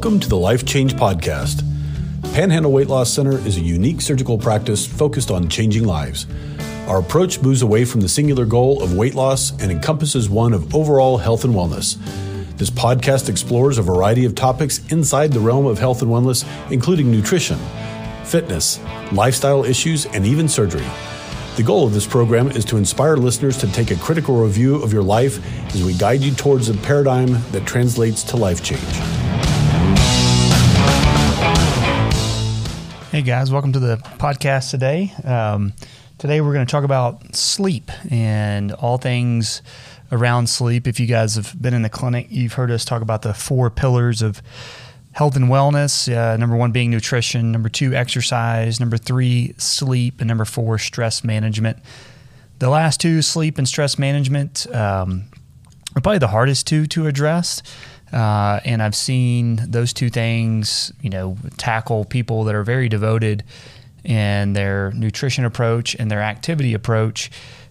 Welcome to the Life Change Podcast. Panhandle Weight Loss Center is a unique surgical practice focused on changing lives. Our approach moves away from the singular goal of weight loss and encompasses one of overall health and wellness. This podcast explores a variety of topics inside the realm of health and wellness, including nutrition, fitness, lifestyle issues, and even surgery. The goal of this program is to inspire listeners to take a critical review of your life as we guide you towards a paradigm that translates to life change. Hey guys, welcome to the podcast today. Um, today we're going to talk about sleep and all things around sleep. If you guys have been in the clinic, you've heard us talk about the four pillars of health and wellness. Uh, number one being nutrition, number two, exercise, number three, sleep, and number four, stress management. The last two, sleep and stress management, um, are probably the hardest two to address. Uh, and I've seen those two things, you know, tackle people that are very devoted in their nutrition approach and their activity approach,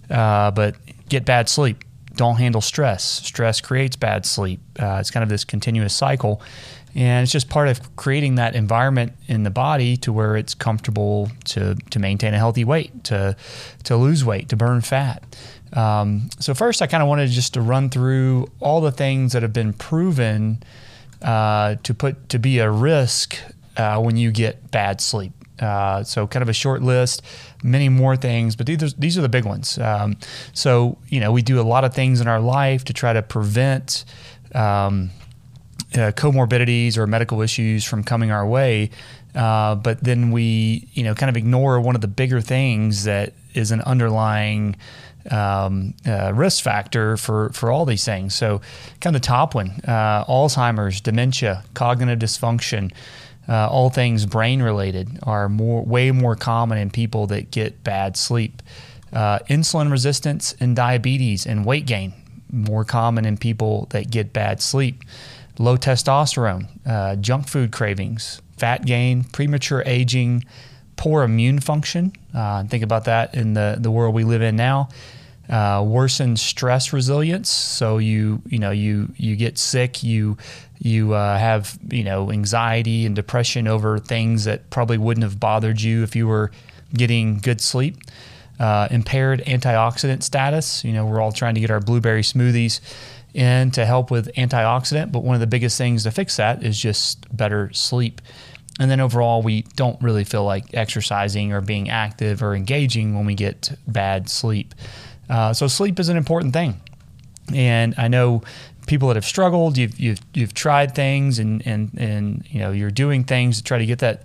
uh, but get bad sleep. Don't handle stress. Stress creates bad sleep. Uh, it's kind of this continuous cycle. And it's just part of creating that environment in the body to where it's comfortable to, to maintain a healthy weight, to, to lose weight, to burn fat. Um, so first, I kind of wanted just to run through all the things that have been proven uh, to put to be a risk uh, when you get bad sleep. Uh, so kind of a short list, many more things, but these are, these are the big ones. Um, so you know we do a lot of things in our life to try to prevent. Um, uh, comorbidities or medical issues from coming our way, uh, but then we, you know, kind of ignore one of the bigger things that is an underlying um, uh, risk factor for, for all these things. So, kind of the top one uh, Alzheimer's, dementia, cognitive dysfunction, uh, all things brain related are more way more common in people that get bad sleep. Uh, insulin resistance and diabetes and weight gain, more common in people that get bad sleep. Low testosterone, uh, junk food cravings, fat gain, premature aging, poor immune function. Uh, think about that in the, the world we live in now. Uh, worsened stress resilience. So you you know you you get sick. You you uh, have you know anxiety and depression over things that probably wouldn't have bothered you if you were getting good sleep. Uh, impaired antioxidant status. You know we're all trying to get our blueberry smoothies in to help with antioxidant, but one of the biggest things to fix that is just better sleep. And then overall, we don't really feel like exercising or being active or engaging when we get bad sleep. Uh, so sleep is an important thing. And I know people that have struggled, you've, you've, you've tried things and, and, and, you know, you're doing things to try to get that,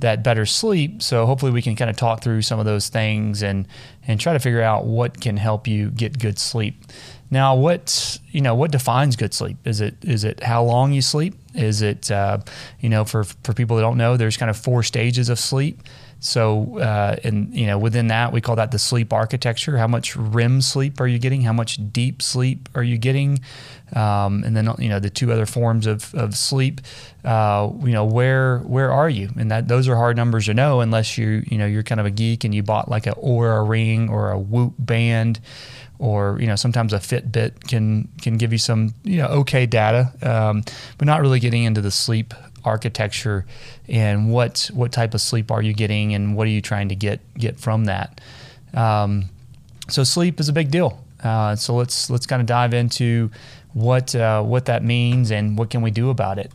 that better sleep. So hopefully we can kind of talk through some of those things and, and try to figure out what can help you get good sleep. Now, what you know, what defines good sleep? Is it is it how long you sleep? Is it uh, you know for for people that don't know, there's kind of four stages of sleep. So, uh, and you know, within that, we call that the sleep architecture. How much REM sleep are you getting? How much deep sleep are you getting? Um, and then you know the two other forms of, of sleep. Uh, you know, where where are you? And that those are hard numbers to know unless you you know you're kind of a geek and you bought like a Oura ring or a Whoop band or you know sometimes a Fitbit can can give you some you know okay data, um, but not really getting into the sleep architecture and what what type of sleep are you getting and what are you trying to get get from that. Um, so sleep is a big deal. Uh, so let's let's kind of dive into what uh, what that means and what can we do about it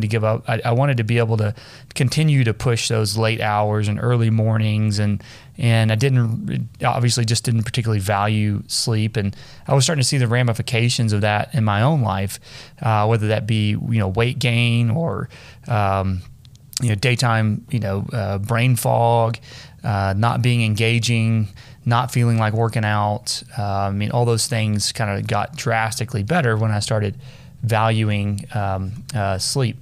to give up. I, I, wanted to be able to continue to push those late hours and early mornings, and and I didn't obviously just didn't particularly value sleep, and I was starting to see the ramifications of that in my own life, uh, whether that be you know weight gain or um, you know daytime you know uh, brain fog, uh, not being engaging. Not feeling like working out. Uh, I mean, all those things kind of got drastically better when I started valuing um, uh, sleep.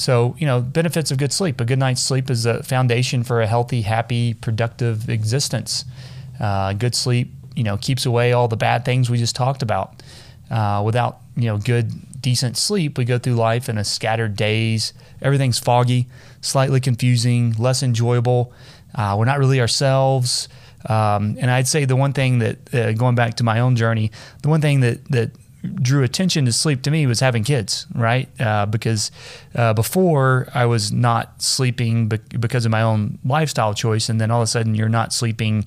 So, you know, benefits of good sleep. A good night's sleep is a foundation for a healthy, happy, productive existence. Uh, good sleep, you know, keeps away all the bad things we just talked about. Uh, without, you know, good, decent sleep, we go through life in a scattered daze. Everything's foggy, slightly confusing, less enjoyable. Uh, we're not really ourselves. Um, and I'd say the one thing that, uh, going back to my own journey, the one thing that that drew attention to sleep to me was having kids, right? Uh, because uh, before I was not sleeping because of my own lifestyle choice, and then all of a sudden you're not sleeping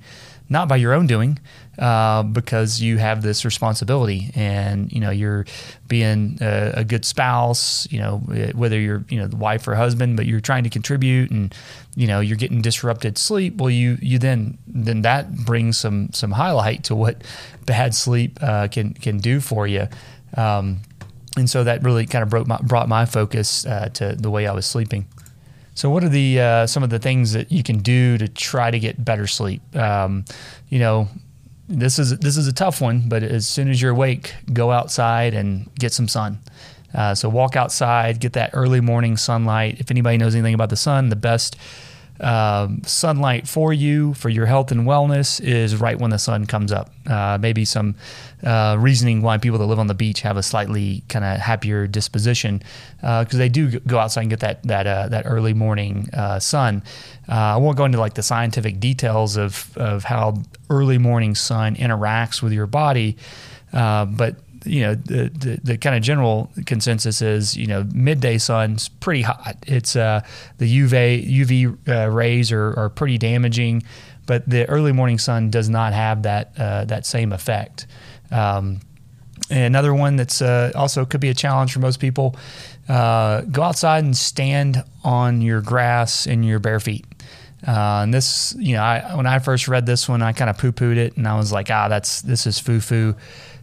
not by your own doing, uh, because you have this responsibility, and you know you're being a, a, good spouse. You know whether you're you know the wife or husband, but you're trying to contribute, and you know you're getting disrupted sleep. Well, you you then then that brings some some highlight to what bad sleep uh, can can do for you. Um, and so that really kind of broke my, brought my focus uh, to the way I was sleeping. So, what are the uh, some of the things that you can do to try to get better sleep? Um, you know, this is this is a tough one, but as soon as you're awake, go outside and get some sun. Uh, so, walk outside, get that early morning sunlight. If anybody knows anything about the sun, the best um, sunlight for you, for your health and wellness, is right when the sun comes up. Uh, maybe some uh, reasoning why people that live on the beach have a slightly kind of happier disposition because uh, they do go outside and get that that uh, that early morning uh, sun. Uh, I won't go into like the scientific details of of how early morning sun interacts with your body, but you know the, the, the, kind of general consensus is you know midday sun's pretty hot. It's uh, the UV UV uh, rays are, are pretty damaging, but the early morning sun does not have that uh, that same effect. Um, another one that's uh, also could be a challenge for most people: uh, go outside and stand on your grass in your bare feet. Uh, and this, you know, I, when I first read this one, I kind of poo pooed it, and I was like, ah, that's this is foo foo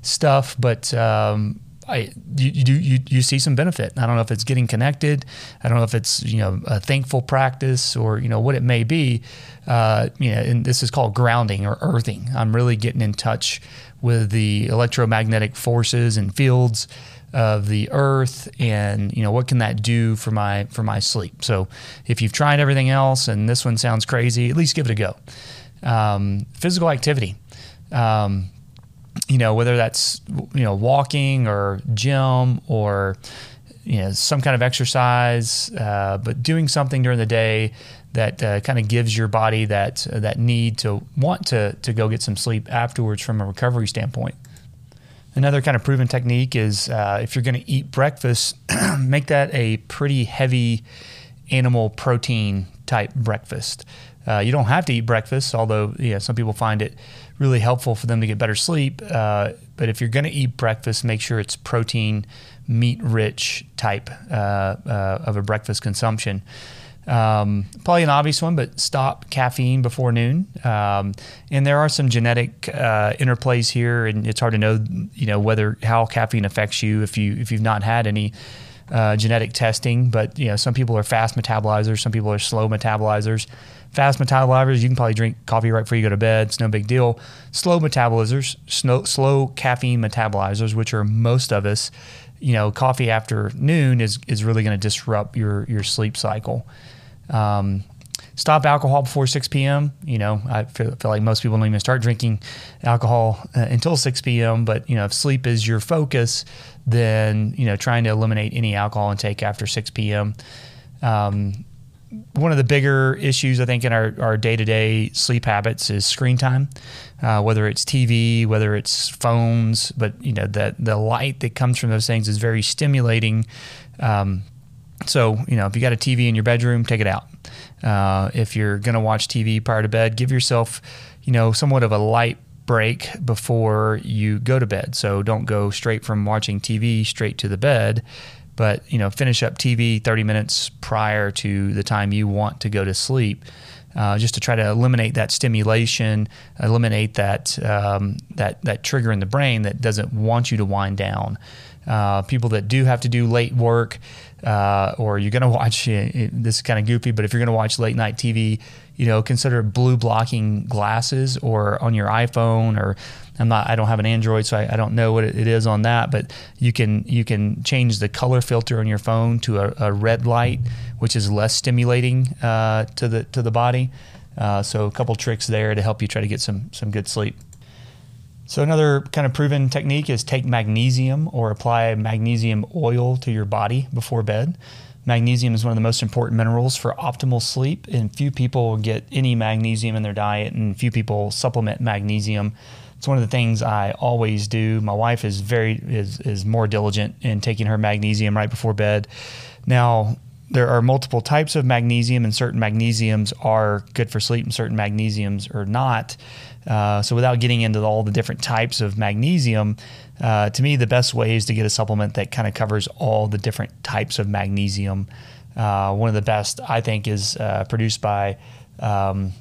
stuff, but um, I you, you you you see some benefit. I don't know if it's getting connected. I don't know if it's you know a thankful practice or you know what it may be. Uh, you know, and this is called grounding or earthing. I'm really getting in touch with the electromagnetic forces and fields of the earth and you know what can that do for my for my sleep? So if you've tried everything else and this one sounds crazy at least give it a go. Um, physical activity. Um, you know, whether that's you know walking or gym or you know some kind of exercise, uh, but doing something during the day that uh, kind of gives your body that uh, that need to want to to go get some sleep afterwards from a recovery standpoint. Another kind of proven technique is uh, if you're going to eat breakfast, make that a pretty heavy animal protein type breakfast. Uh, you don't have to eat breakfast, although yeah, some people find it really helpful for them to get better sleep. Uh, but if you're going to eat breakfast, make sure it's protein, meat rich type uh, uh, of a breakfast consumption. Um, probably an obvious one, but stop caffeine before noon. Um, and there are some genetic uh, interplays here, and it's hard to know, you know, whether how caffeine affects you if you if you've not had any uh, genetic testing. But you know, some people are fast metabolizers, some people are slow metabolizers. Fast metabolizers, you can probably drink coffee right before you go to bed. It's no big deal. Slow metabolizers, slow, slow caffeine metabolizers, which are most of us, you know, coffee after noon is, is really going to disrupt your, your sleep cycle. Um, stop alcohol before 6 p.m. You know, I feel, feel, like most people don't even start drinking alcohol uh, until 6 p.m. But, you know, if sleep is your focus, then, you know, trying to eliminate any alcohol intake after 6 p.m. Um, one of the bigger issues I think in our, our day-to-day sleep habits is screen time, uh, whether it's TV, whether it's phones, but you know that the light that comes from those things is very stimulating. Um, so you know if you got a TV in your bedroom, take it out. Uh, if you're going to watch TV prior to bed, give yourself you know somewhat of a light break before you go to bed. So don't go straight from watching TV straight to the bed but you know finish up TV 30 minutes prior to the time you want to go to sleep. Uh, just to try to eliminate that stimulation, eliminate that um, that that trigger in the brain that doesn't want you to wind down. Uh, people that do have to do late work, uh, or you're going to watch this is kind of goofy, but if you're going to watch late night TV, you know, consider blue blocking glasses or on your iPhone or I'm not I don't have an Android, so I, I don't know what it is on that, but you can you can change the color filter on your phone to a, a red light, which is less stimulating uh, to the to the body. Uh, so a couple tricks there to help you try to get some some good sleep. So another kind of proven technique is take magnesium or apply magnesium oil to your body before bed. Magnesium is one of the most important minerals for optimal sleep, and few people get any magnesium in their diet, and few people supplement magnesium it's one of the things I always do. My wife is very is is more diligent in taking her magnesium right before bed. Now there are multiple types of magnesium, and certain magnesiums are good for sleep, and certain magnesiums are not. Uh, so, without getting into all the different types of magnesium, uh, to me, the best way is to get a supplement that kind of covers all the different types of magnesium. Uh, one of the best, I think, is uh, produced by um,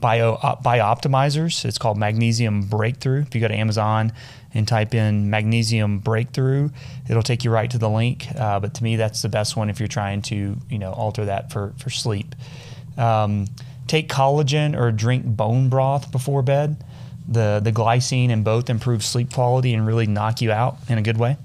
Bio uh, Bioptimizers. It's called Magnesium Breakthrough. If you go to Amazon and type in Magnesium Breakthrough, it'll take you right to the link. But to me, that's the best one if you're trying to you know alter that for for sleep. Um, take collagen or drink bone broth before bed. The the glycine in both improve sleep quality and really knock you out in a good way.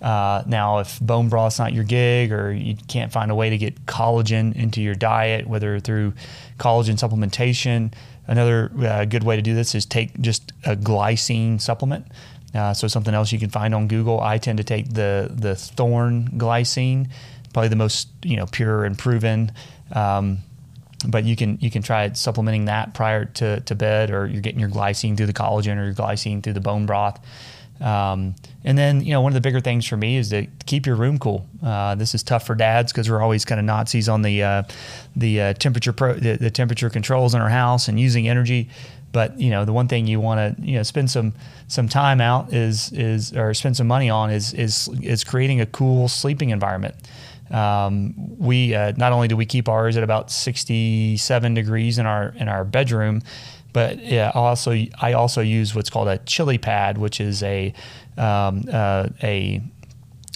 Uh, now, if bone broth's not your gig, or you can't find a way to get collagen into your diet, whether through collagen supplementation, another uh, good way to do this is take just a glycine supplement. Uh, so something else you can find on Google. I tend to take the the Thorne glycine, probably the most you know pure and proven. Um, but you can you can try supplementing that prior to, to bed, or you're getting your glycine through the collagen or your glycine through the bone broth. Um, and then, you know, one of the bigger things for me is to keep your room cool. Uh, this is tough for dads because we're always kind of Nazis on the uh, the uh, temperature pro- the, the, temperature controls in our house and using energy. But you know, the one thing you want to you know spend some some time out is is or spend some money on is is is creating a cool sleeping environment. Um, we uh, not only do we keep ours at about 67 degrees in our in our bedroom, but yeah, also I also use what's called a chili pad, which is a um, uh, a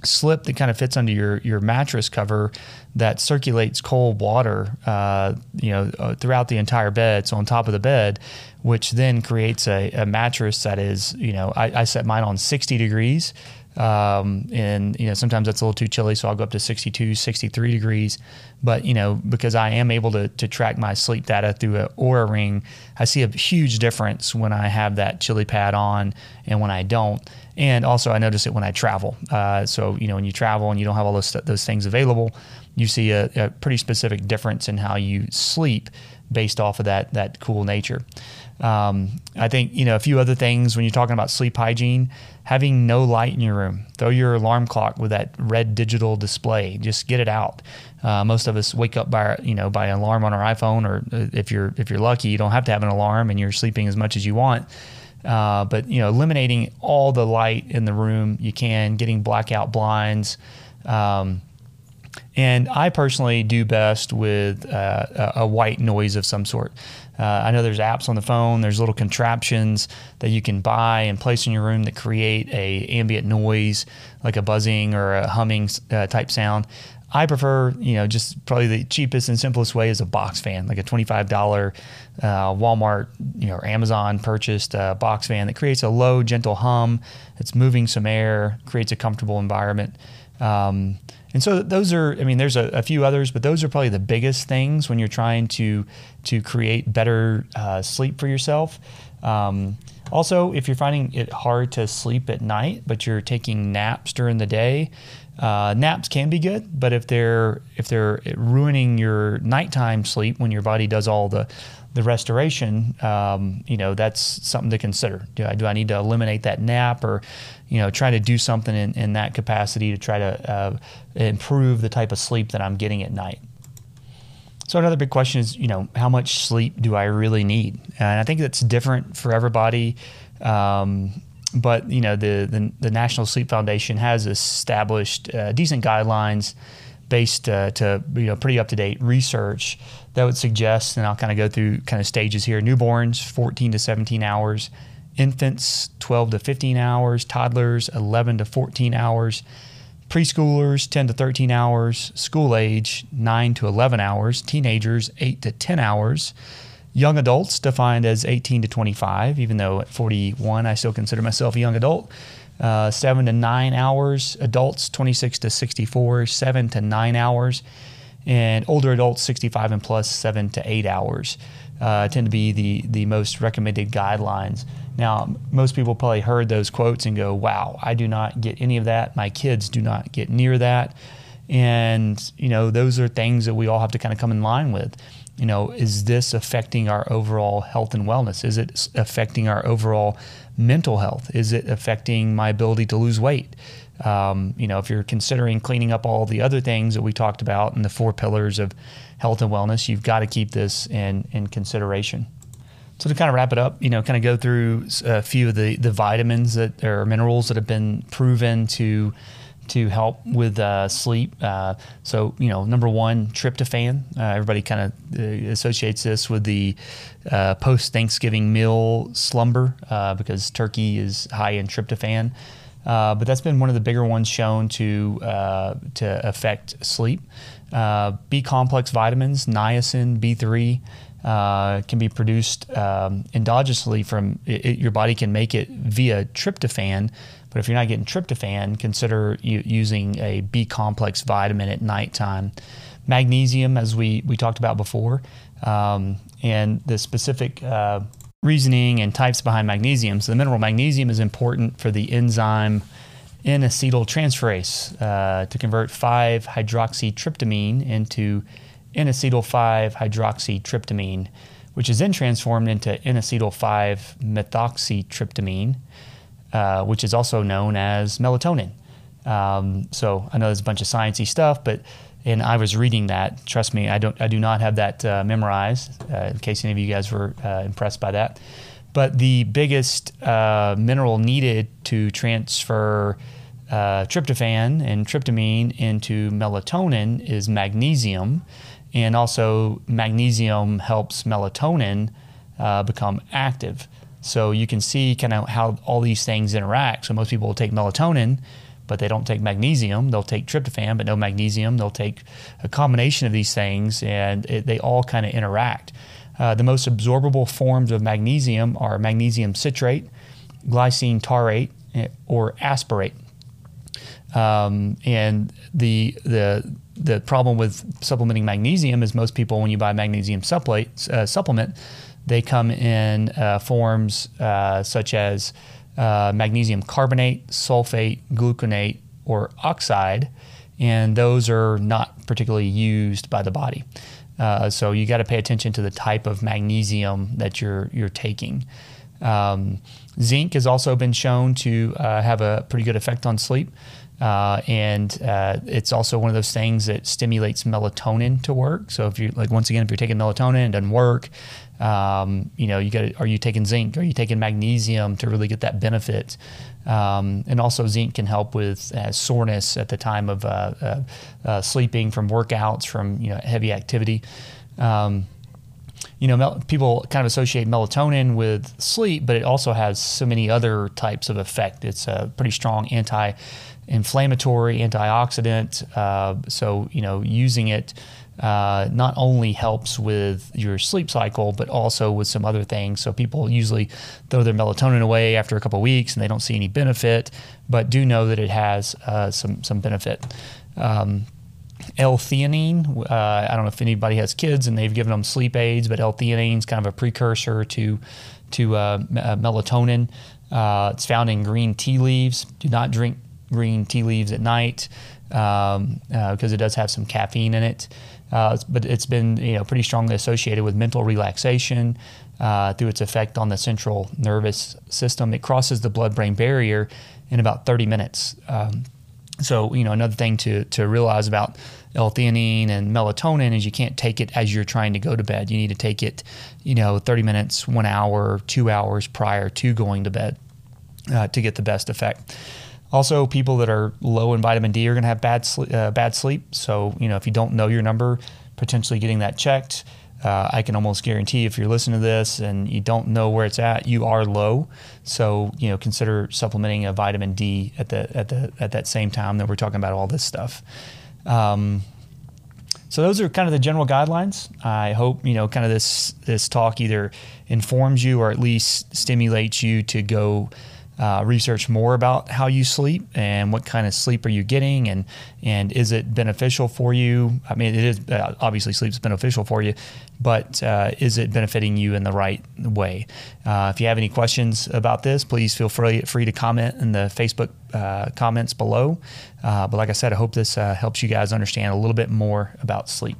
slip that kind of fits under your your mattress cover that circulates cold water, uh, you know, uh, throughout the entire bed. So on top of the bed, which then creates a, a mattress that is, you know, I, I set mine on 60 degrees. Um, and you know sometimes that's a little too chilly, so I'll go up to 62, 63 degrees. But you know because I am able to, to track my sleep data through an Oura ring, I see a huge difference when I have that chili pad on and when I don't. And also I notice it when I travel. Uh, so you know when you travel and you don't have all those those things available, you see a, a pretty specific difference in how you sleep based off of that that cool nature. Um, I think you know a few other things when you're talking about sleep hygiene. Having no light in your room. Throw your alarm clock with that red digital display. Just get it out. Uh, most of us wake up by you know by an alarm on our iPhone, or uh, if you're if you're lucky, you don't have to have an alarm and you're sleeping as much as you want. Uh, but you know, eliminating all the light in the room you can, getting blackout blinds. Um, and I personally do best with uh, a white noise of some sort. Uh, I know there's apps on the phone. There's little contraptions that you can buy and place in your room that create a ambient noise, like a buzzing or a humming uh, type sound. I prefer, you know, just probably the cheapest and simplest way is a box fan, like a twenty-five dollar uh, Walmart, you know, or Amazon purchased uh, box fan that creates a low, gentle hum. It's moving some air, creates a comfortable environment. Um, and so those are, I mean, there's a, a, few others, but those are probably the biggest things when you're trying to to create better uh, sleep for yourself. Um, also, if you're finding it hard to sleep at night, but you're taking naps during the day, uh, naps can be good, but if they're if they're ruining your nighttime sleep when your body does all the the restoration, um, you know, that's something to consider. Do I, do I need to eliminate that nap or, you know, try to do something in, in that capacity to try to uh, improve the type of sleep that I'm getting at night? So another big question is, you know, how much sleep do I really need? And I think that's different for everybody. Um, but you know, the, the, the National Sleep Foundation has established uh, decent guidelines based uh, to you know pretty up to date research that would suggest, and I'll kind of go through kind of stages here: newborns 14 to 17 hours, infants 12 to 15 hours, toddlers 11 to 14 hours, preschoolers 10 to 13 hours, school age 9 to 11 hours, teenagers 8 to 10 hours. Young adults defined as 18 to 25, even though at 41 I still consider myself a young adult uh, seven to nine hours. Adults, 26 to 64, seven to nine hours. And older adults, 65 and plus, seven to eight hours. Uh, tend to be the, the most recommended guidelines. Now, most people probably heard those quotes and go, wow, I do not get any of that. My kids do not get near that. And, you know, those are things that we all have to kind of come in line with. you know, is this affecting our overall health and wellness? Is it affecting our overall mental health? Is it affecting my ability to lose weight? Um, you know, if you're considering cleaning up all the other things that we talked about in the four pillars of health and wellness, you've got to keep this in, in consideration. So to kind of wrap it up, you know, kind of go through a few of the, the vitamins that or minerals that have been proven to to help with uh, sleep. Uh, so, you know, number one, tryptophan. Uh, everybody kind of uh, associates this with the uh, post Thanksgiving meal slumber uh, because turkey is high in tryptophan. But that's been one of the bigger ones shown to to affect sleep. B complex vitamins, niacin, B3, uh, can be produced um, endogenously from it, your body can make it via tryptophan. But if you're not getting tryptophan, consider using a B complex vitamin at nighttime. Magnesium, as we, we talked about before, um, and the specific uh, reasoning and types behind magnesium. So the mineral magnesium is important for the enzyme N-acetyltransferase uh, to convert 5-hydroxytryptamine into N-acetyl-5-hydroxytryptamine, which is then transformed into N-acetyl-5-methoxytryptamine, uh, which is also known as melatonin. Um, so I know there's a bunch of sciencey stuff, but and I was reading that. Trust me, I don't. I do not have that uh, memorized. Uh, in case any of you guys were uh, impressed by that, but the biggest uh, mineral needed to transfer uh, tryptophan and tryptamine into melatonin is magnesium, and also magnesium helps melatonin uh, become active. So you can see kind of how all these things interact. So most people will take melatonin but they don't take magnesium. They'll take tryptophan, but no magnesium. They'll take a combination of these things, and it, they all kind of interact. Uh, the most absorbable forms of magnesium are magnesium citrate, glycinate taurate, eh, or aspartate. Um, and the the the problem with supplementing magnesium is most people, when you buy magnesium supplement, uh, supplement they come in uh, forms uh, such as uh, magnesium carbonate, sulfate, gluconate, or oxide, and those are not particularly used by the body. Uh, so you got to pay attention to the type of magnesium that you're you're taking. Um, zinc has also been shown to uh, have a pretty good effect on sleep. Uh, and uh, it's also one of those things that stimulates melatonin to work. So if you like, once again, if you're taking melatonin and it doesn't work, um, you know, you got. Are you taking zinc? Are you taking magnesium to really get that benefit? Um, and also, zinc can help with uh, soreness at the time of uh, uh, uh sleeping from workouts, from you know heavy activity. Um, you know, mel- people kind of associate melatonin with sleep, but it also has so many other types of effect. It's a pretty strong anti-inflammatory, antioxidant. Uh, so, you know, using it uh, not only helps with your sleep cycle, but also with some other things. So people usually throw their melatonin away after a couple weeks and they don't see any benefit, but do know that it has uh, some some benefit. Um, L-theanine. Uh, I don't know if anybody has kids and they've given them sleep aids, but L-theanine is kind of a precursor to to uh, uh melatonin. Uh, it's found in green tea leaves. Do not drink green tea leaves at night because um, uh, it does have some caffeine in it. Uh, but it's been you know pretty strongly associated with mental relaxation through its effect on the central nervous system. It crosses the blood-brain barrier in about 30 minutes. Um, so you know another thing to to realize about L-theanine and melatonin is you can't take it as you're trying to go to bed. You need to take it, you know, 30 minutes, one hour, two hours prior to going to bed uh, to get the best effect. Also, people that are low in vitamin D are going to have bad uh, bad sleep. So, you know, if you don't know your number, potentially getting that checked. Uh, I can almost guarantee if you're listening to this and you don't know where it's at, you are low. So you know, consider supplementing a vitamin D at the at the at that same time that we're talking about all this stuff. Um, so those are kind of the general guidelines. I hope you know kind of this this talk either informs you or at least stimulates you to go uh, research more about how you sleep and what kind of sleep are you getting and and is it beneficial for you? I mean it is uh, obviously sleep is beneficial for you but uh, is it benefiting you in the right way? Uh, if you have any questions about this please feel free, free to comment in the facebook uh, comments below. Uh, but like i said i hope this helps you guys understand a little bit more about sleep